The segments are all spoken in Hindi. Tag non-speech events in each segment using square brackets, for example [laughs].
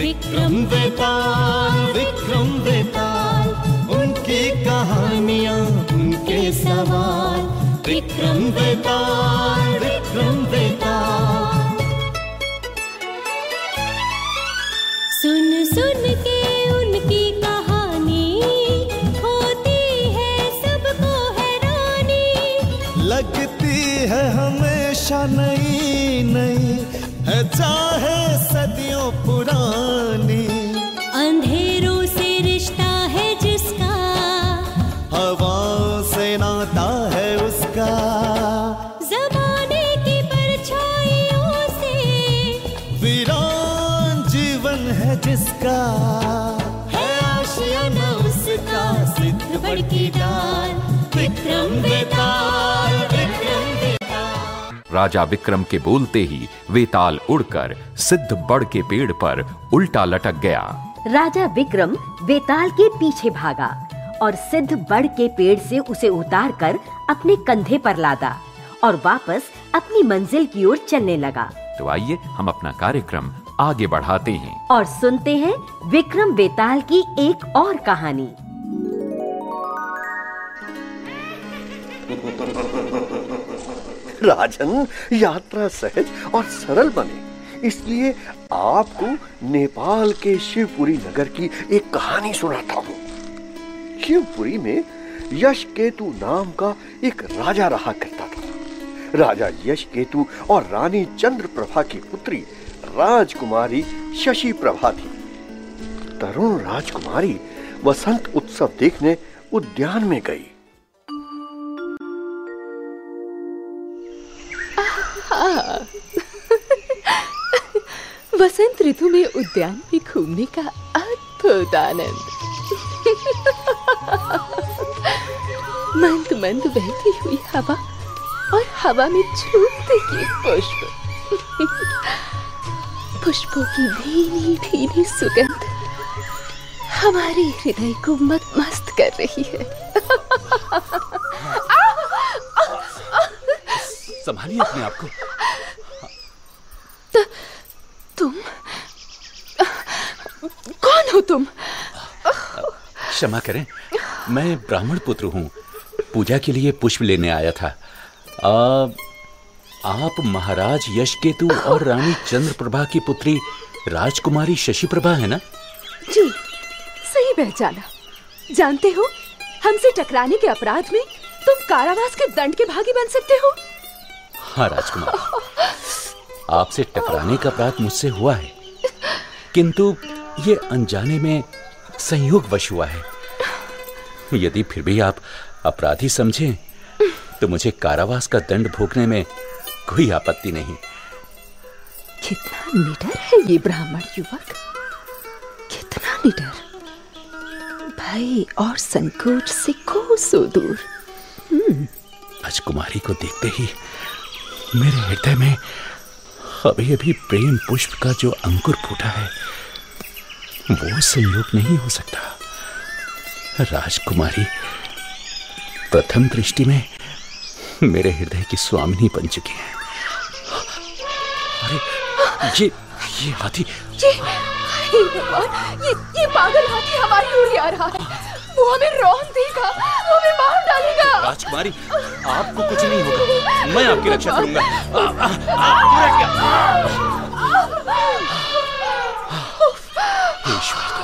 विक्रम वेताल विक्रम वेताल, उनकी कहानियाँ, उनके सवाल। विक्रम वेताल विक्रम वेताल। सुन सुन के उनकी कहानी, होती है सबको हैरानी। लगती है हमेशा नई नई है चाहे राजा विक्रम के बोलते ही वेताल उड़कर सिद्ध बड़ के पेड़ पर उल्टा लटक गया। राजा विक्रम वेताल के पीछे भागा और सिद्ध बड़ के पेड़ से उसे उतार कर अपने कंधे पर लादा और वापस अपनी मंजिल की ओर चलने लगा। तो आइए हम अपना कार्यक्रम आगे बढ़ाते हैं। और सुनते हैं विक्रम वेताल की एक और कहानी। [laughs] राजन यात्रा सहज और सरल बने। इसलिए आपको नेपाल के शिवपुरी नगर की एक कहानी सुनाता हूँ। शिवपुरी में यश केतु नाम का एक राजा रहा करता था। राजा यश केतु और रानी चंद्र प्रभा की पुत्री राजकुमारी शशि प्रभा थी। तरुण राजकुमारी वसंत उत्सव देखने उद्यान में गई। वसंत ऋतु में उद्यान में घूमने का अद्भुत आनंद। मंद मंद बहती हुई हवा और हवा में झूमते ये पुष्प। पुष्पों की धीमी भीनी सुगंध हमारे हृदय को मत मस्त कर रही है। संभालिए अपने आप को। कौन हो तुम? क्षमा करें मैं ब्राह्मण पुत्र हूँ। पूजा के लिए पुष्प लेने आया था। आ, आप महाराज यश केतु और रानी चंद्र प्रभा की पुत्री राजकुमारी शशि प्रभा है ना? जी सही पहचाना। जानते हो हमसे टकराने के अपराध में तुम कारावास के दंड के भागी बन सकते हो। हाँ राजकुमार। आपसे टकराने का अपराध मुझसे हुआ है। किंतु ये अनजाने में संयोग वश हुआ है। यदि फिर भी आप अपराधी समझें तो मुझे कारावास का दंड भोगने में कोई आपत्ति नहीं। कितना निडर है ये ब्राह्मण युवक। कितना निडर। भय और संकोच से कोसों दूर राजकुमारी को देखते ही मेरे हृदय में अभी अभी प्रेम पुष्प का जो अंकुर फूटा है वो संयोग नहीं हो सकता। राजकुमारी प्रथम दृष्टि में मेरे हृदय की स्वामिनी बन चुकी है। अरे ये ये हाथी। ये हे भगवान ये ये पागल हाथी हमारी ओर आ रहा है। वो हमें रौन देगा वो हमें मार डालेगा। राजकुमारी आपको कुछ नहीं होगा। मैं आपकी रक्षा करूँगा।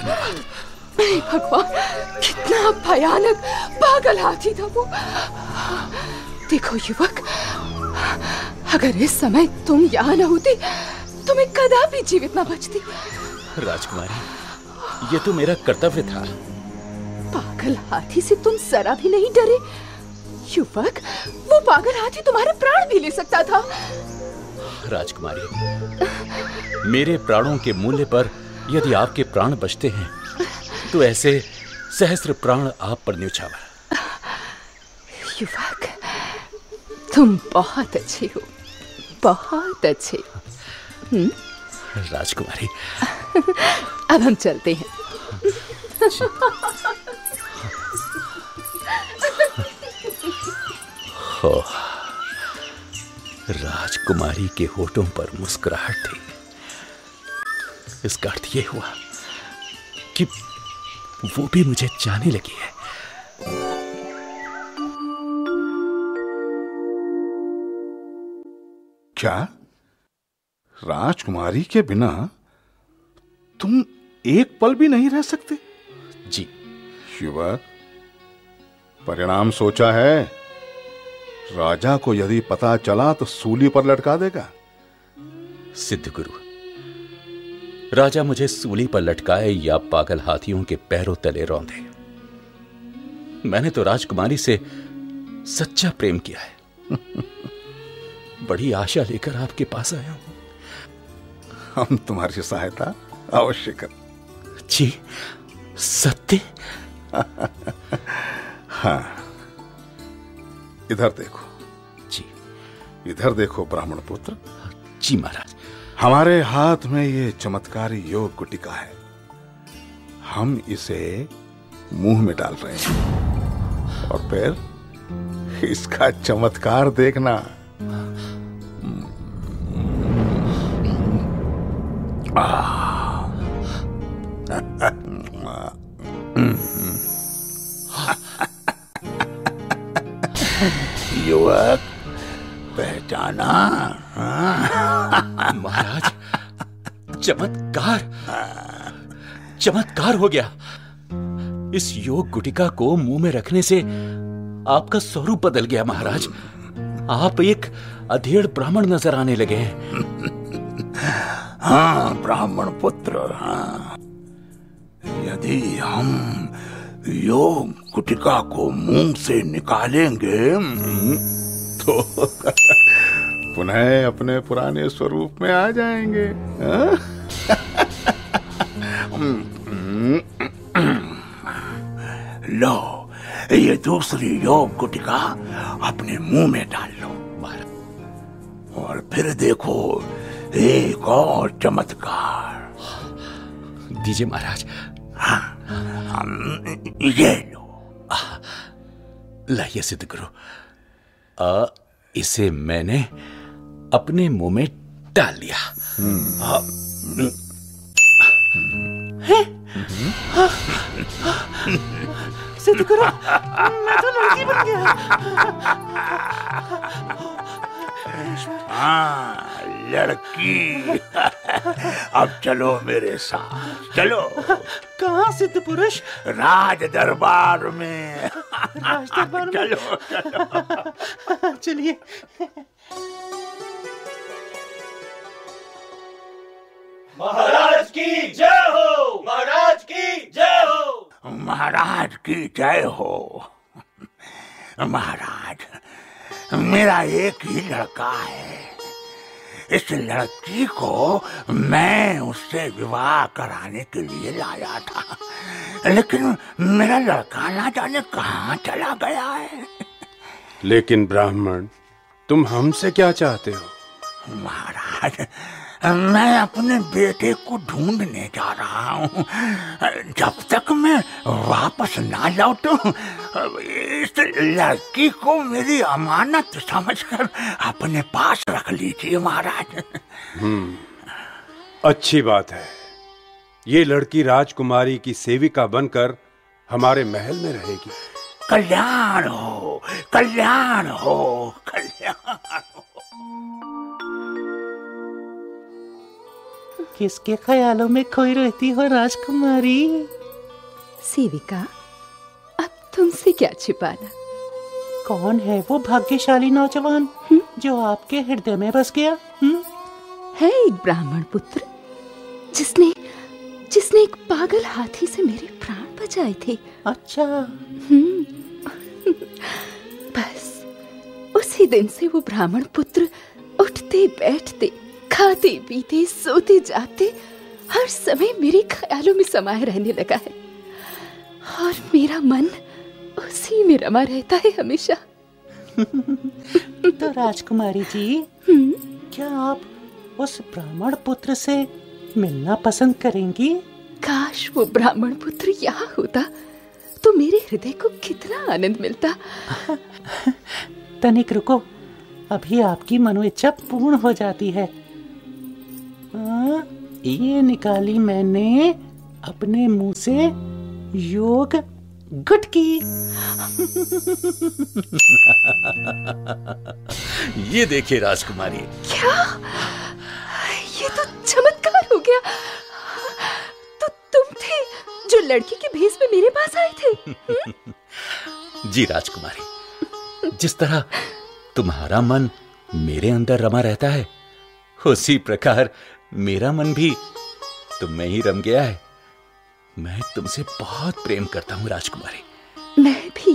आ, आ, आ, ईश्वर धन्यवाद हे भगवान कितना भयानक पागल हाथी था वो। देखो युवक अगर इस समय तुम यहाँ न होती तो मैं कदापि जीवित न बचती। राजकुमारी ये तो मेरा कर्तव्य था। पागल हाथी से तुम जरा भी नहीं डरे। युवक वो पागल हाथी तुम्हारे प्राण भी ले सकता था। राजकुमारी मेरे प्राणों के मूल्य पर यदि आपके प्राण बचते हैं तो ऐसे सहस्त्र प्राण आप पर न्यौछावर। युवक तुम बहुत अच्छे हो बहुत अच्छे राजकुमारी। अब हम चलते हैं। राजकुमारी के होठों पर मुस्कुराहट थी। इसका अर्थ ये हुआ कि वो भी मुझे जाने लगी है। क्या? राजकुमारी के बिना तुम एक पल भी नहीं रह सकते? जी। युवक परिणाम सोचा है। राजा को यदि पता चला तो सूली पर लटका देगा। सिद्ध गुरु राजा मुझे सूली पर लटकाए या पागल हाथियों के पैरों तले रौंदे। मैंने तो राजकुमारी से सच्चा प्रेम किया है। [laughs] बड़ी आशा लेकर आपके पास आया हूँ। हम तुम्हारी सहायता अवश्य कर। जी सत्य। [laughs] हाँ। इधर देखो। जी। इधर देखो ब्राह्मण पुत्र। जी महाराज। हमारे हाथ में ये चमत्कारी योग गुटिका है। हम इसे मुँह में डाल रहे हैं। और फिर इसका चमत्कार देखना। युवक, पहचाना। चमत्कार। चमत्कार हो गया। इस योग गुटिका को मुँह में रखने से आपका स्वरूप बदल गया, महाराज। आप एक अधेड़ ब्राह्मण नज़र आने लगे हैं। हाँ ब्राह्मण पुत्र हाँ। यदि हम योग गुटिका को मुँह से निकालेंगे तो [laughs] पुनः अपने पुराने स्वरूप में आ जाएँगे हाँ? लो ये दूसरी योग गुटिका अपने मुँह में डाल लो। और फिर देखो एक और चमत्कार। दीजिए महाराज। ये लो। लाइए सिद्ध गुरु। आ, इसे मैंने अपने मुँह में डाल लिया सिद्ध गुरु मैं तो लड़की बन गया। हाँ लड़की। अब चलो मेरे साथ चलो। कहाँ सिद्ध पुरुष राज दरबार में। राज दरबार में? चलो चलो। चलिए। महाराज की जय हो। महाराज की जय हो। महाराज की जय हो। महाराज मेरा एक ही लड़का है। इस लड़की को मैं उससे विवाह कराने के लिए लाया था। लेकिन मेरा लड़का ना जाने कहाँ चला गया है। लेकिन ब्राह्मण तुम हमसे क्या चाहते हो? महाराज मैं अपने बेटे को ढूँढने जा रहा हूँ। जब तक मैं वापस ना लौटूं इस लड़की को मेरी अमानत समझकर अपने पास रख लीजिए महाराज। अच्छी बात है। ये लड़की राजकुमारी की सेविका बनकर हमारे महल में रहेगी। कल्याण हो कल्याण हो कल्याण हो। किसके ख्यालों में खोई रहती हो राजकुमारी? सेविका अब तुमसे क्या छिपाना? कौन है वो भाग्यशाली नौजवान जो आपके हृदय में बस गया? हुँ? है एक ब्राह्मण पुत्र जिसने जिसने एक पागल हाथी से मेरे प्राण बचाए थे। अच्छा। बस उसी दिन से वो ब्राह्मण पुत्र उठते बैठते खाते पीते सोते जाते हर समय मेरे ख्यालों में समाये रहने लगा है। और मेरा मन उसी में रमा रहता है हमेशा। [laughs] तो राजकुमारी जी क्या आप उस ब्राह्मण पुत्र से मिलना पसंद करेंगी? काश वो ब्राह्मण पुत्र यहाँ होता तो मेरे हृदय को कितना आनंद मिलता। [laughs] तनिक रुको अभी आपकी मनोइच्छा पूर्ण हो जाती है। ये निकाली मैंने अपने मुँह से योग गुटकी। [laughs] ये देखिए राजकुमारी। क्या? ये तो चमत्कार हो गया। तो तुम थे जो लड़की के भेस में मेरे पास आए थे हम्म? [laughs] जी राजकुमारी। जिस तरह तुम्हारा मन मेरे अंदर रमा रहता है उसी प्रकार मेरा मन भी तुम में ही रम गया है। मैं तुमसे बहुत प्रेम करता हूँ राजकुमारी। मैं भी।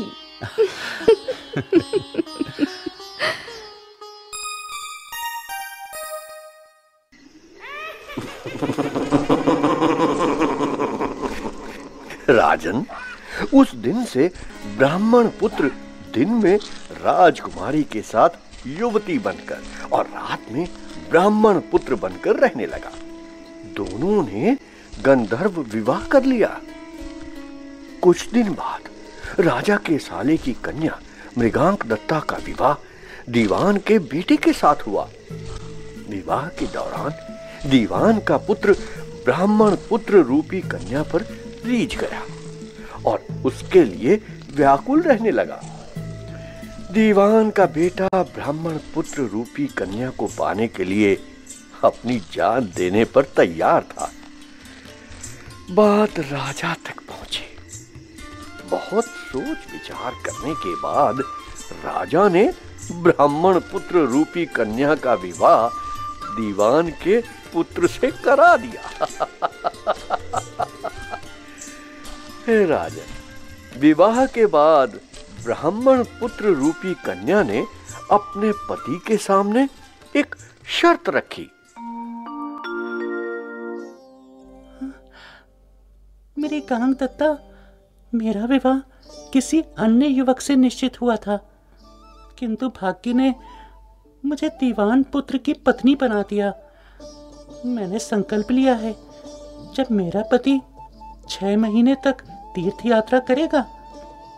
राजन उस दिन से ब्राह्मण पुत्र दिन में राजकुमारी के साथ युवती बनकर और रात में ब्राह्मण पुत्र बनकर रहने लगा। दोनों ने गंधर्व विवाह कर लिया। कुछ दिन बाद राजा के साले की कन्या मृगांक दत्ता का विवाह दीवान के बेटे के साथ हुआ। विवाह के दौरान दीवान का पुत्र ब्राह्मण पुत्र रूपी कन्या पर रीझ गया और उसके लिए व्याकुल रहने लगा। दीवान का बेटा ब्राह्मण पुत्र रूपी कन्या को पाने के लिए अपनी जान देने पर तैयार था। बात राजा तक पहुँची। बहुत सोच विचार करने के बाद राजा ने ब्राह्मण पुत्र रूपी कन्या का विवाह दीवान के पुत्र से करा दिया। [laughs] राजन, विवाह के बाद ब्राह्मण पुत्र रूपी कन्या ने अपने पति के सामने एक शर्त रखी। मेरी गांग दत्ता, मेरा विवाह किसी अन्य युवक से निश्चित हुआ था। किंतु भाग्य ने मुझे दीवान पुत्र की पत्नी बना दिया। मैंने संकल्प लिया है, जब मेरा पति छह महीने तक तीर्थ यात्रा करेगा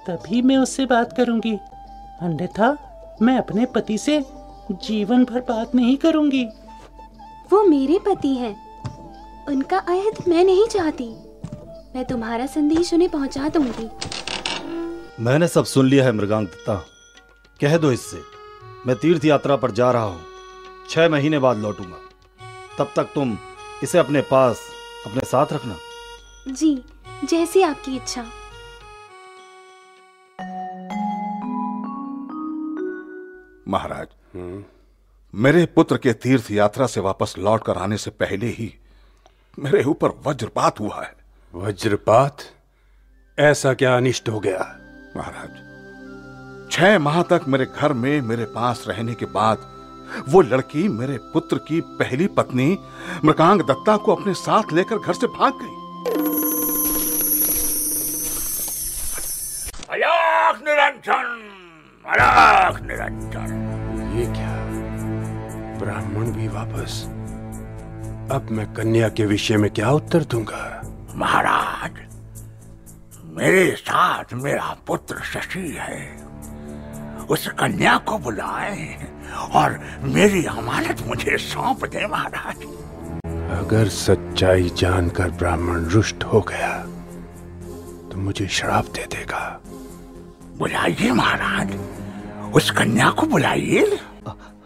तभी मैं उससे बात करूँगी। अन्यथा मैं अपने पति से जीवन भर बात नहीं करूँगी। वो मेरे पति हैं। उनका अहद मैं नहीं चाहती। मैं तुम्हारा संदेश उन्हें पहुँचा दूँगी। मैंने सब सुन लिया है मृगांक दत्ता कह दो इससे मैं तीर्थ यात्रा पर जा रहा हूँ। छह महीने बाद लौटूँगा। तब तक तुम इसे अपने पास अपने साथ रखना। जी जैसी आपकी इच्छा। महाराज। मेरे पुत्र के तीर्थ यात्रा से वापस लौट कर आने से पहले ही मेरे ऊपर वज्रपात हुआ है। वज्रपात? ऐसा क्या अनिष्ट हो गया? महाराज छह माह तक मेरे घर में मेरे पास रहने के बाद वो लड़की मेरे पुत्र की पहली पत्नी मृकांग दत्ता को अपने साथ लेकर घर से भाग गई। निरंजन! अलख निरंजन ये क्या? ब्राह्मण भी वापस। अब मैं कन्या के विषय में क्या उत्तर दूँगा? महाराज मेरे साथ मेरा पुत्र शशि है। उस कन्या को बुलाए और मेरी अमानत मुझे सौंप दे महाराज। अगर सच्चाई जानकर ब्राह्मण रुष्ट हो गया तो मुझे श्राप दे देगा। बुलाइए महाराज। उस कन्या को बुलाइए।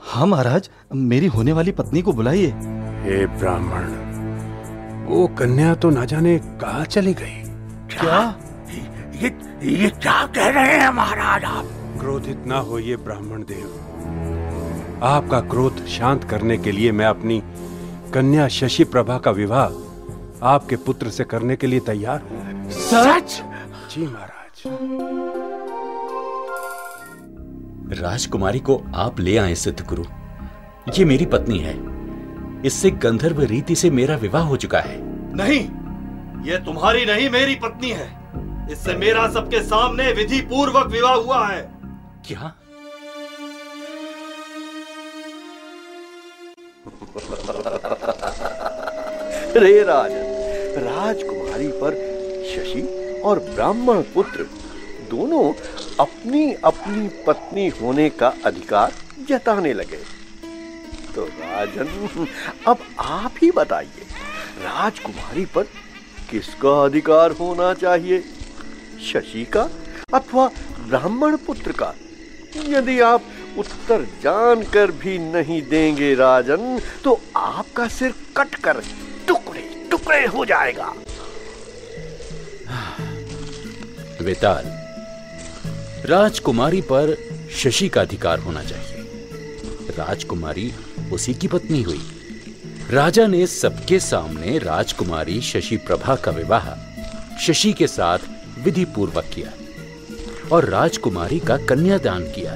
हाँ महाराज मेरी होने वाली पत्नी को बुलाइए। हे ब्राह्मण वो कन्या तो ना जाने कहा चली गई। क्या? ये ये क्या कह रहे हैं महाराज आप? क्रोधित ना होइए ब्राह्मण देव। आपका क्रोध शांत करने के लिए मैं अपनी कन्या शशि प्रभा का विवाह आपके पुत्र से करने के लिए तैयार हूँ। सच? जी महाराज। राजकुमारी को आप ले आए सिद्ध गुरु ये मेरी पत्नी है। इससे गंधर्व रीति से मेरा विवाह हो चुका है। नहीं ये तुम्हारी नहीं मेरी पत्नी है। इससे मेरा सबके सामने विधि पूर्वक विवाह हुआ है। क्या? रे राजन राजकुमारी पर शशि और ब्राह्मण पुत्र दोनों अपनी अपनी पत्नी होने का अधिकार जताने लगे। तो राजन, अब आप ही बताइए, राजकुमारी पर किसका अधिकार होना चाहिए? शशि का अथवा ब्राह्मण पुत्र का? यदि आप उत्तर जानकर भी नहीं देंगे राजन तो आपका सिर कटकर टुकड़े टुकड़े हो जाएगा। वेताल राजकुमारी पर शशि का अधिकार होना चाहिए। राजकुमारी उसी की पत्नी हुई। राजा ने सबके सामने राजकुमारी शशि प्रभा का विवाह शशि के साथ विधि पूर्वक किया और राजकुमारी का कन्यादान किया।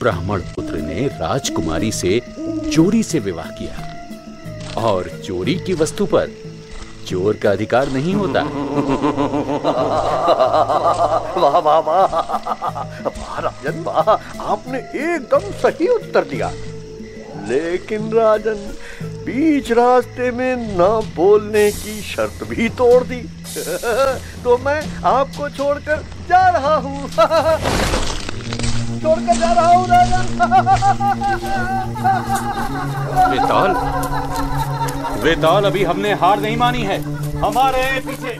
ब्राह्मण पुत्र ने राजकुमारी से चोरी से विवाह किया और चोरी की वस्तु पर चोर का अधिकार नहीं होता। वाह वाह वाह। वाह राजन वाह आपने एकदम सही उत्तर दिया। लेकिन राजन बीच रास्ते में ना बोलने की शर्त भी तोड़ दी। तो मैं आपको छोड़कर जा रहा हूँ। छोड़कर जा रहा हूँ राजन। वेताल अभी हमने हार नहीं मानी है। हमारे पीछे।